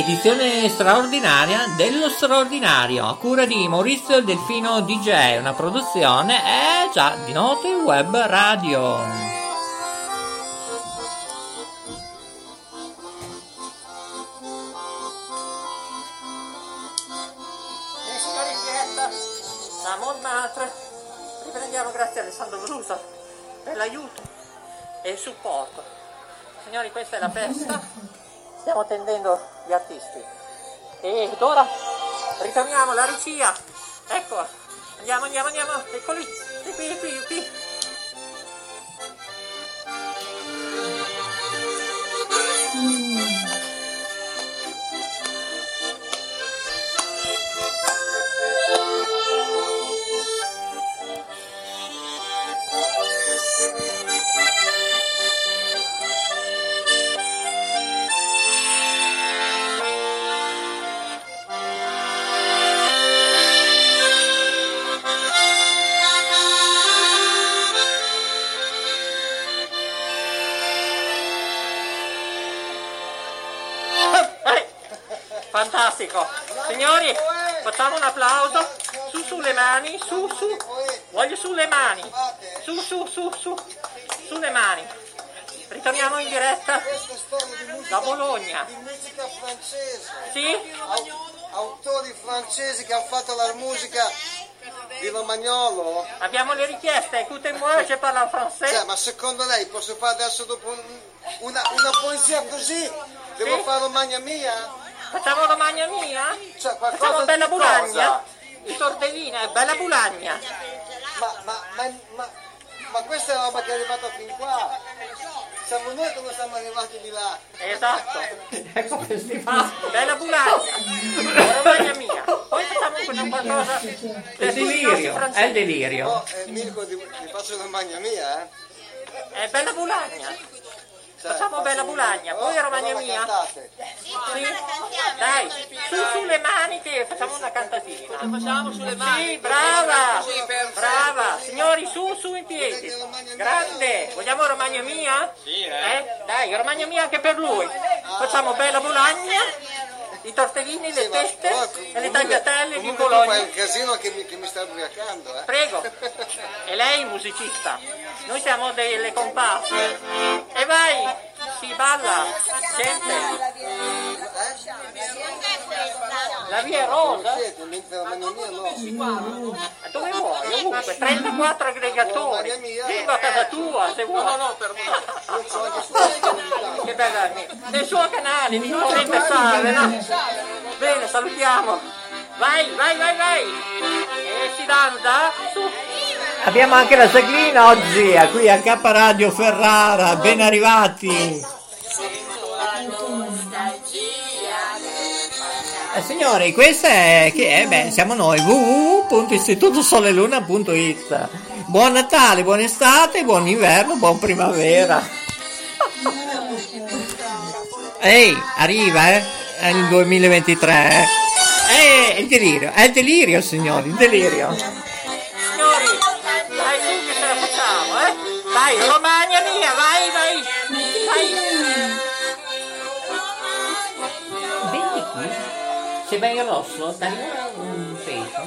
Edizione straordinaria dello straordinario a cura di Maurizio Delfino DJ, una produzione eh già di note web radio. Eh, riprendiamo grazie a Alessandro Brusa per l'aiuto e il supporto. Signori, questa è la festa, stiamo attendendo gli artisti. Ed ora ritorniamo alla regia, ecco, andiamo, andiamo, andiamo, eccoli, qui, qui, qui. Fantastico. Signori, facciamo un applauso. Su, su le mani, su, su. Voglio su le mani. Su, su, su, su. Su le mani. Ritorniamo in diretta da Bologna. Sì? Au- autori francesi che hanno fatto la musica di Romagnolo. Abbiamo le richieste. Écoutez-moi, je parle français. Cioè, ma secondo lei posso fare adesso dopo un- una, una poesia così? Devo Sì. fare Romagna mia? Facciamo Romagna mia? Cioè, Facciamo Bella Bulagna? Il tortellino è Bella Bulagna. Ma, ma, ma, ma, ma questa è roba che è arrivata fin qua. Siamo noi che non siamo arrivati di là. Esatto. Ecco festival. Bella Bulagna. Romagna mia. Poi facciamo una qualcosa È il delirio, è il delirio. Oh, eh, Mirko, ti, ti faccio Romagna mia, eh? È Bella Bulagna. Facciamo Bella Bulagna, poi Oh, Romagna mia. Sì? Dai, su sulle mani che facciamo una cantatina. Facciamo sulle mani. Sì, brava. Brava. Signori, su, su in piedi. Grande. Vogliamo Romagna mia? Sì, eh. Dai, Romagna mia anche per lui. Facciamo Bella Bulagna. I tortellini, le Sì, ma- teste e le tagliatelle di Bologna. un casino che mi, che mi sta ubriacando, eh? Prego. E lei musicista. Noi siamo delle comparse. E vai, si balla, gente. La via è rosa? Mentre Romagna mia no. Dove vuoi? Ovunque, 34 aggregatori. Vengo a casa tua se vuoi. No, no, per Che bella. Nel suo canale, mi volete salve, no? Bene, salutiamo. Vai, vai, vai, vai. E si danza? Su. Abbiamo anche la Saglina oggi, qui a K Radio Ferrara, ben arrivati. Eh, signori, questa è, che è, beh, siamo noi, www.istitutosoleluna.it. Buon Natale, buon estate, buon inverno, buon primavera. Ehi, arriva, eh? È il 2023, eh? Eh, è il delirio, è il delirio, signori, il delirio. Signori, dai tu che ce la facciamo, eh? Vai, Romagna In rosso, dai un peso.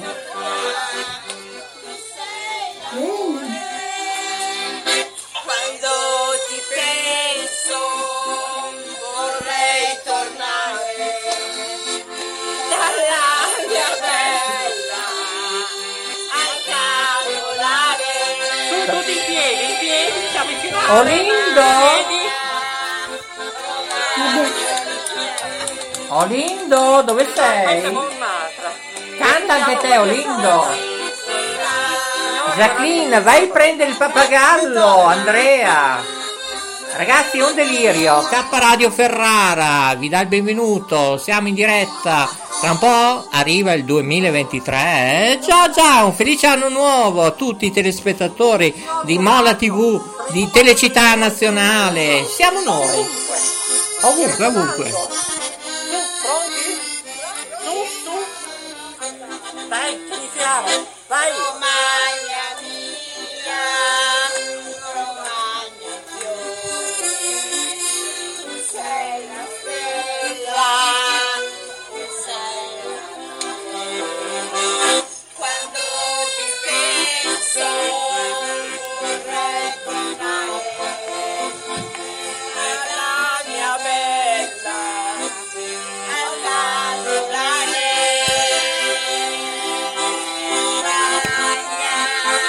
Quando ti penso vorrei tornare dalla mia bella a cavolare. Su, tutti piedi, in piedi, siamo in finale. Olindo! Olindo, dove è sei? Canta anche te, Olindo. Jacqueline, vai a prendere il pappagallo, Andrea. Ragazzi, un delirio. K Radio Ferrara vi dà il benvenuto. Siamo in diretta Tra un po' arriva il 2023. Eh? Già, già, un felice anno nuovo a tutti i telespettatori di Mola TV, di Telecittà Nazionale. Siamo noi. Ovunque, ovunque. Su. Dai, iniziamo. Vai.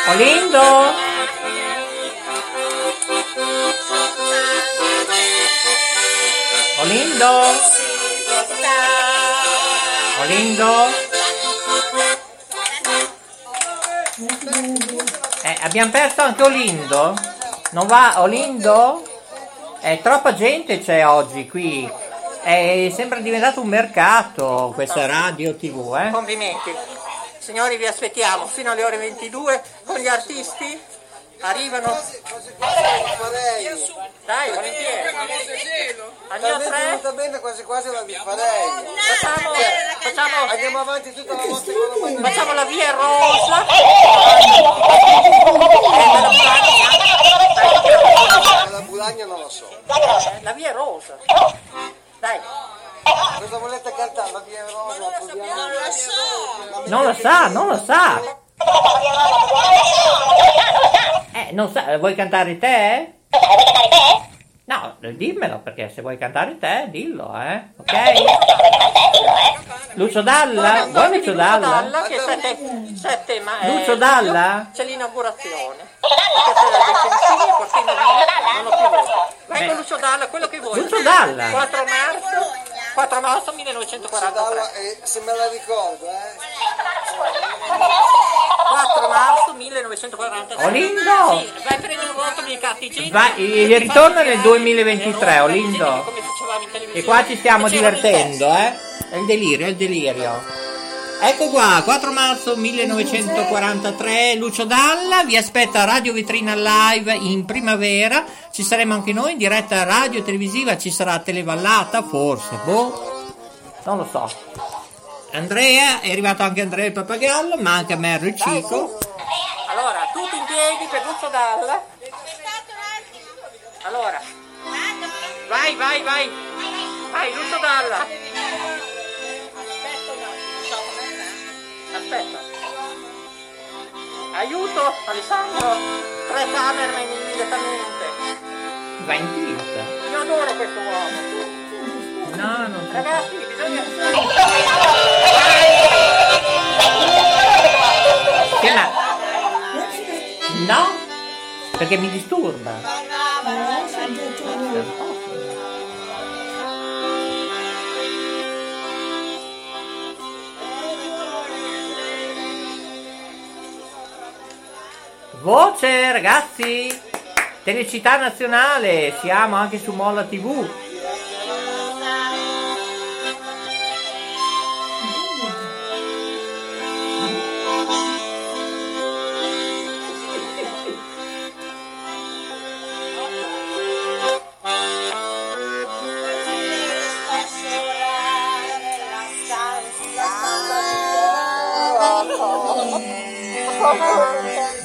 Olindo? Olindo? Olindo? Eh, abbiamo perso anche Olindo? Non va Olindo? Eh, troppa gente c'è oggi qui. Eh, sembra diventato un mercato questa radio tv, eh? Complimenti. Signori, vi aspettiamo fino alle ore 22 con gli artisti. Arrivano. Quasi quasi la farei. Dai, volentieri. Andiamo a Talmente tre. venuta bene quasi quasi la farei. Facciamo, facciamo, Andiamo avanti tutta la notte con la facciamo la via rosa. La Bulagna non lo so. La via rosa. Dai, Cosa volete cantare? La via rosa? Non lo so. Non lo sa, non lo sa. Eh, non sa, vuoi cantare te? No, dimmelo perché se vuoi cantare te, dillo, eh? Ok? Lucio Dalla? Vuoi Lucio Dalla? che sette, sette ma eh, Lucio Dalla? C'è l'inaugurazione. Perché c'è la non ho più Lucio Dalla, quello che vuoi. Lucio Dalla? 4 marzo, 4 marzo 1943. Dalla, eh, se me la ricordo, eh. 4 marzo 1943. Olindo? Sì, vai a prendere un voto dei carti igienici. Vai, il ritorno è nel 2023, Olindo. E qua ci stiamo divertendo, eh? È il delirio, è il delirio. Ecco qua, 4 marzo 1943, Lucio Dalla vi aspetta Radio Vetrina Live in primavera, ci saremo anche noi in diretta radio televisiva, ci sarà Televallata, forse, boh, non lo so. Andrea, è arrivato anche Andrea il Pappagallo, manca Merlo il Cico. Allora, tutti in piedi per Lucio Dalla. Allora, vai, vai, vai. Vai, Lucio Dalla. Aspetta. Aiuto, Alessandro. Tre cameraman immediatamente. Va in tilt. Io adoro questo uomo. No, non. Ragazzi, bisogna... Ma... No, perché mi disturba. Voce ragazzi, Telecittà Nazionale, siamo anche su Molla TV.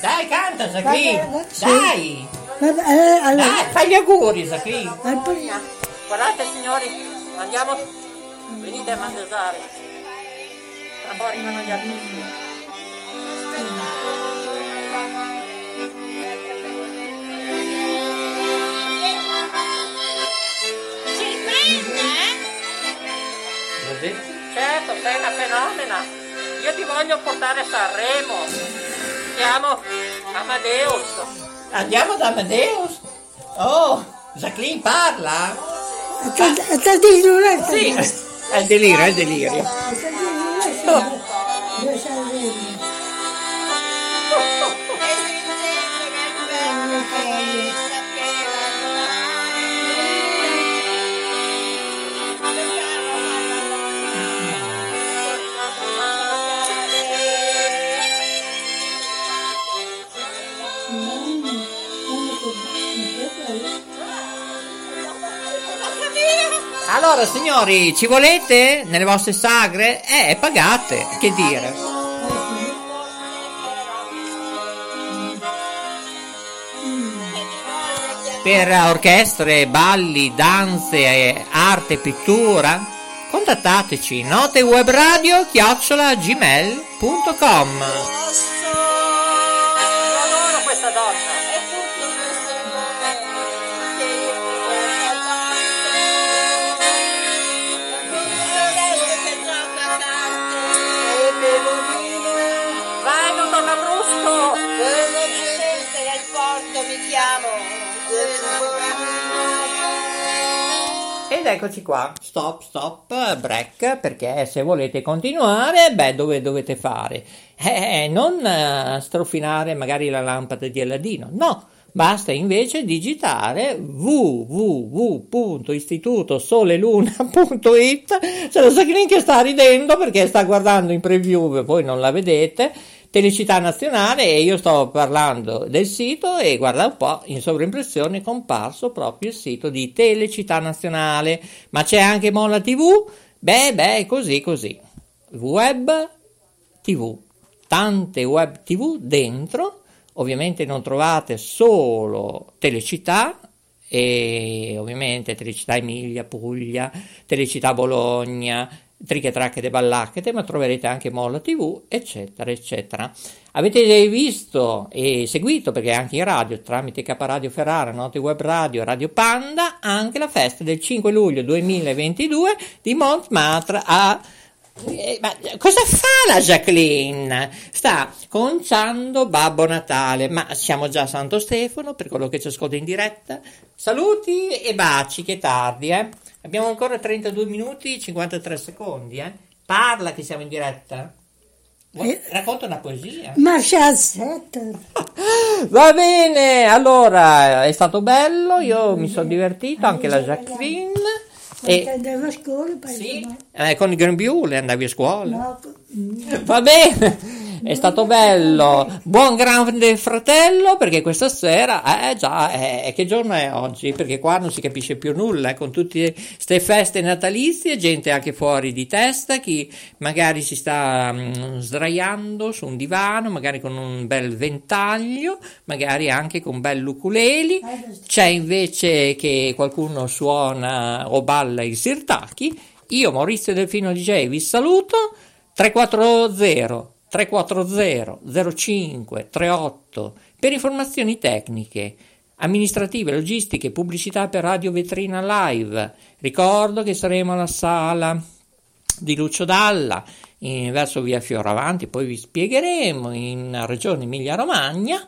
Dai, canta Zacchini, dai, Vabbè, eh, allora, dai, fai gli auguri Zacchini. Guardate signori, andiamo. Venite a mangiare. Tra poco arrivano gli artisti. Così. Certo, sei una fenomena. Io ti voglio portare a Sanremo. Siamo Amadeus. Andiamo da Amadeus? Oh, Jacqueline parla? sta, giurare. Sì, è il delirio, è il delirio. Allora, signori, ci volete nelle vostre sagre? Eh, pagate, che dire. Per orchestre, balli, danze, arte, pittura, contattateci notewebradio eccoci qua, stop, stop, break, perché se volete continuare, beh, dove dovete fare? Eh, non eh, strofinare magari la lampada di Aladino, no, basta invece digitare www.istitutosoleluna.it c'è la Sacchinin che sta ridendo perché sta guardando in preview, voi non la vedete, Telecità Nazionale e io sto parlando del sito e guarda un po', in sovraimpressione è comparso proprio il sito di Telecità Nazionale, ma c'è anche Mola TV? Beh, beh, così, così. Web TV, tante web TV dentro, ovviamente non trovate solo Telecità, e ovviamente Telecità Emilia, Puglia, Telecità Bologna, Triche Tracche de Ballacchete, ma troverete anche Molla TV, eccetera, eccetera. Avete visto e seguito, perché anche in radio, tramite K Radio Ferrara, Note Web Radio, Radio Panda, anche la festa del 5 luglio 2022 di Montmartre a eh, ma cosa fa la Jacqueline? Sta conciando Babbo Natale, ma siamo già a Santo Stefano per quello che ci ascolta in diretta. Saluti e baci, che tardi, eh? Abbiamo ancora 32 minuti e 53 secondi, eh? Parla che siamo in diretta. Vuoi- Racconta una poesia. Marcia 7. Va bene, allora è stato bello, io mi sono divertito, anche la Jacqueline. E, Andiamo a scuola, sì, eh, con il grembiule andavi a scuola. No, Va bene, è stato bello. Buon grande fratello, perché questa sera, eh già, eh, che giorno è oggi? Perché qua non si capisce più nulla, eh, con tutte queste feste natalizie, gente anche fuori di testa, chi magari si sta mm, sdraiando su un divano, magari con un bel ventaglio, magari anche con bell'ukuleli. C'è invece che qualcuno suona o balla il sirtaki. Io, Maurizio Delfino DJ, vi saluto. 340 340 05 38 per informazioni tecniche, amministrative, logistiche, pubblicità per Radio Vetrina Live. Ricordo che saremo alla sala di Lucio Dalla in- verso via Fioravanti, poi vi spiegheremo in regione Emilia-Romagna,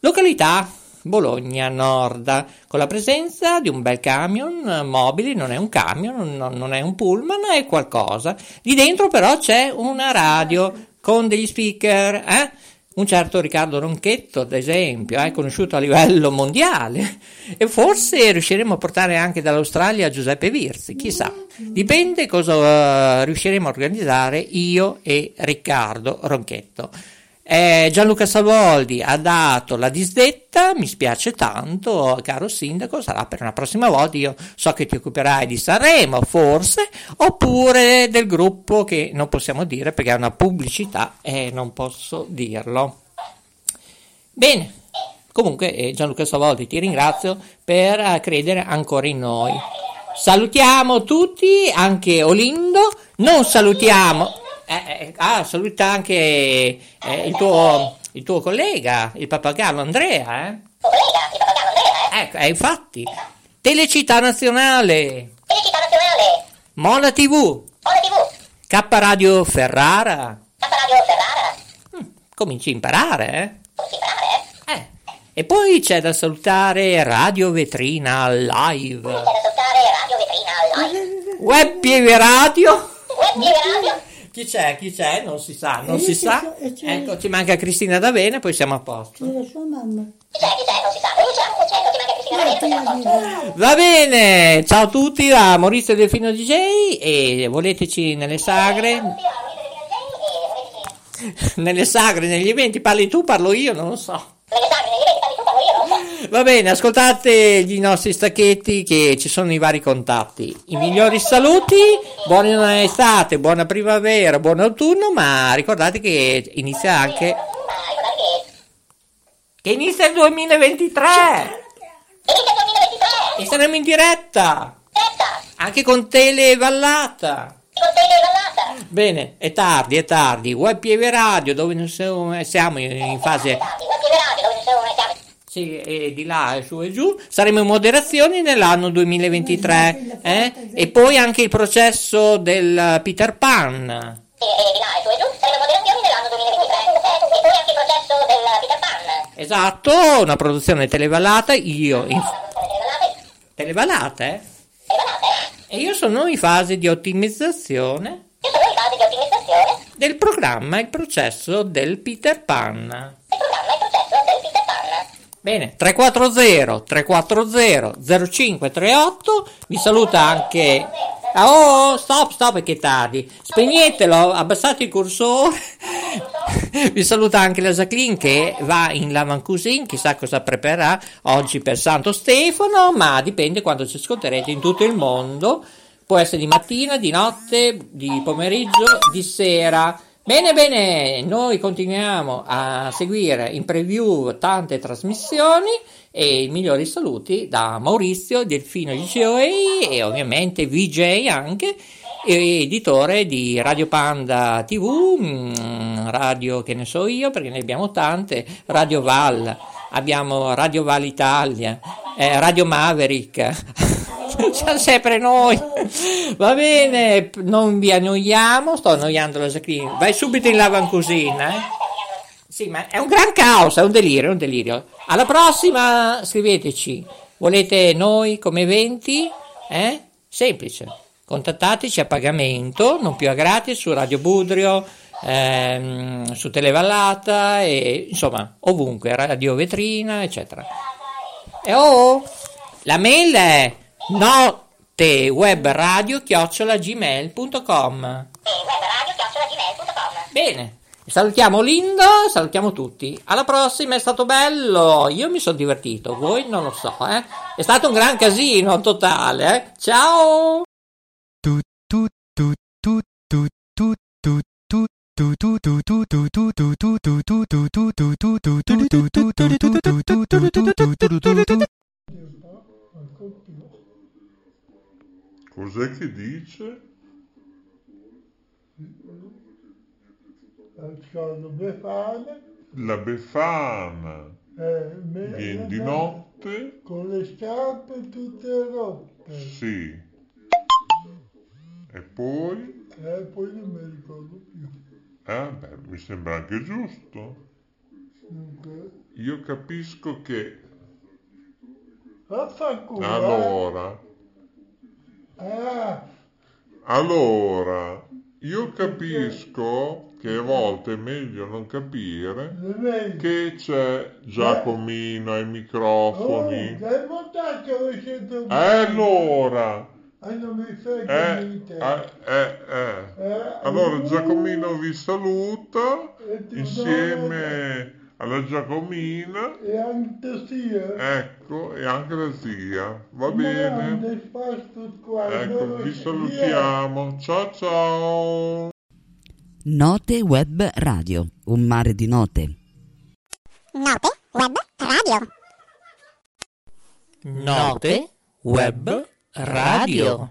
località Bologna Nord, con la presenza di un bel camion mobile, non è un camion, non, non è un pullman, è qualcosa. Di dentro però c'è una radio con degli speaker, eh? Un certo Riccardo Ronchetto, ad esempio, è conosciuto a livello mondiale e forse riusciremo a portare anche dall'Australia Giuseppe Virzi, chissà. Dipende cosa eh, riusciremo a organizzare io e Riccardo Ronchetto. Eh, Gianluca Salvoldi ha dato la disdetta, mi spiace tanto, caro sindaco, sarà per una prossima volta, io so che ti occuperai di Sanremo, forse, oppure del gruppo che non possiamo dire perché è una pubblicità e non posso dirlo. Bene, comunque eh, Gianluca Salvoldi ti ringrazio per eh, credere ancora in noi. Salutiamo tutti, anche Olindo, non salutiamo... Eh, eh, ah, saluta anche eh, il, tuo, il tuo collega, il pappagallo Andrea, eh? Ecco, eh, infatti. Telecità Nazionale, Felicità nazionale, Mola TV, Mola TV, K Radio Ferrara. K Radio Ferrara, Cominci a imparare, eh? non si imparare, eh? Eh. E poi c'è da salutare Radio Vetrina Live. C'è da ascoltare Radio Vetrina Live, Web Radio. Web TV Radio, Chi c'è? Chi c'è? Non si sa, non Eh, si sa. c'è- Ecco, ci manca Cristina D'Avena, poi siamo a posto. c'è la sua mamma. chi c'è, chi c'è, non si sa, non c'è, non c'è, non ti manca Cristina D'Avena, poi siamo a posto. Va bene, ciao a tutti da Maurizio Delfino DJ e voleteci nelle sagre, nelle sagre, negli eventi, parli tu, parlo io, non lo so. Nelle sagre, Va bene, ascoltate i nostri stacchetti che ci sono i vari contatti. I migliori saluti, buona estate, buona primavera, buon autunno, ma ricordate che inizia anche... Che inizia il 2023! E saremo in diretta! Anche con Tele Vallata! Bene, è tardi, è tardi. Web Pieve Radio, dove siamo, siamo in fase sì, e di là e su e giù. Saremo in moderazione nell'anno 2023. eh? E poi anche il processo del Peter Pan. Esatto, una produzione televallata. Io in... Televallata, eh? E io sono in fase di ottimizzazione del programma Il processo del Peter Pan. Bene, 340 340 0538 vi saluta anche Oh, stop, stop, perché è tardi. Spegnetelo, abbassate il cursore. Vi saluta anche la Jacqueline che va in Lavancusin, chissà cosa preparerà oggi per Santo Stefano, ma dipende quando ci ascolterete in tutto il mondo. Può essere di mattina, di notte, di pomeriggio, di sera. Bene, bene, noi continuiamo a seguire in preview tante trasmissioni e i migliori saluti da Maurizio, Delfino GOA e ovviamente VJ anche, editore di Radio Panda TV, mm, radio che ne so io perché ne abbiamo tante, Radio Val, abbiamo Radio Val Italia, eh, Radio Maverick. Siamo sempre noi. Va bene, non vi annoiamo. Sto annoiando la Jacqueline. Vai subito in lavancusina. Eh? Sì, ma è un gran caos, è un delirio, è un delirio. Alla prossima, scriveteci. Volete noi come eventi? Eh? Semplice. Contattateci a pagamento, non più a gratis, su Radio Budrio, ehm, su Televallata e insomma ovunque, Radio Vetrina, eccetera. E oh, la mail è notewebradio chiocciolagmail.com Bene, salutiamo Linda, salutiamo tutti. Alla prossima, è stato bello. Io mi sono divertito, voi non lo so, eh. È stato un gran casino totale, eh. Ciao! Cos'è che dice? La Befana eh, viene di notte? con le scarpe tutte rotte. Sì. E poi? E poi non mi ricordo più. Eh, beh, mi sembra anche giusto. Dunque, Io capisco che eh. allora, allora, io capisco che a volte è meglio non capire che c'è Giacomino ai Oh, microfoni. dai montaggio lo sento E allora, Ah, eh, eh, eh, eh. Eh, Allora Giacomino vi saluta insieme alla Giacomina, E anche sia. ecco, e anche la zia. Va bene? Ecco, vi salutiamo. Ciao ciao. Note Web Radio, un mare di note. Note Web Radio. Note Web Radio.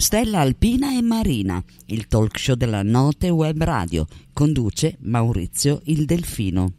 Stella Alpina e Marina, il talk show della Note Web Radio. Conduce Maurizio il Delfino.